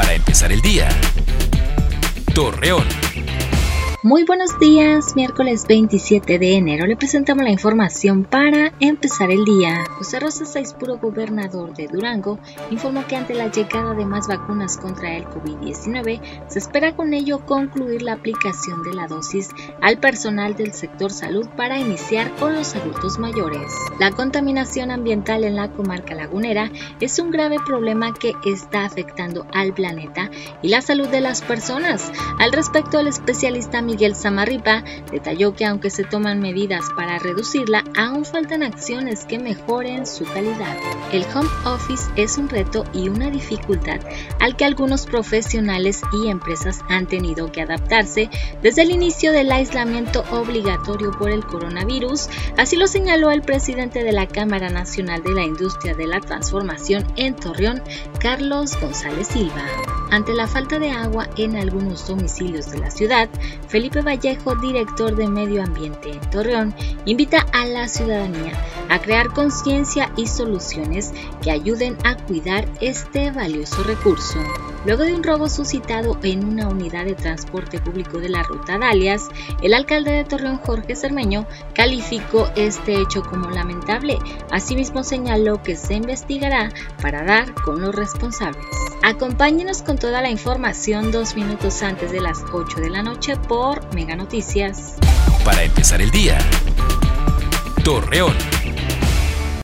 Para empezar el día. Torreón. Muy buenos días, miércoles 27 de enero le presentamos la información para empezar el día. José Rosa puro gobernador de Durango, informó que ante la llegada de más vacunas contra el COVID-19, se espera con ello concluir la aplicación de la dosis al personal del sector salud para iniciar con los adultos mayores. La contaminación ambiental en la comarca lagunera es un grave problema que está afectando al planeta y la salud de las personas. Al respecto, el especialista Miguel Samarripa detalló que aunque se toman medidas para reducirla, aún faltan acciones que mejoren su calidad. El home office es un reto y una dificultad al que algunos profesionales y empresas han tenido que adaptarse desde el inicio del aislamiento obligatorio por el coronavirus, así lo señaló el presidente de la Cámara Nacional de la Industria de la Transformación en Torreón, Carlos González Silva. Ante la falta de agua en algunos domicilios de la ciudad, Felipe Vallejo, director de Medio Ambiente en Torreón, invita a la ciudadanía a crear conciencia y soluciones que ayuden a cuidar este valioso recurso. Luego de un robo suscitado en una unidad de transporte público de la ruta Dalias, el alcalde de Torreón, Jorge Cermeño, calificó este hecho como lamentable. Asimismo señaló que se investigará para dar con los responsables. Acompáñenos con toda la información dos minutos antes de las 8 de la noche por Mega Noticias. Para empezar el día, Torreón.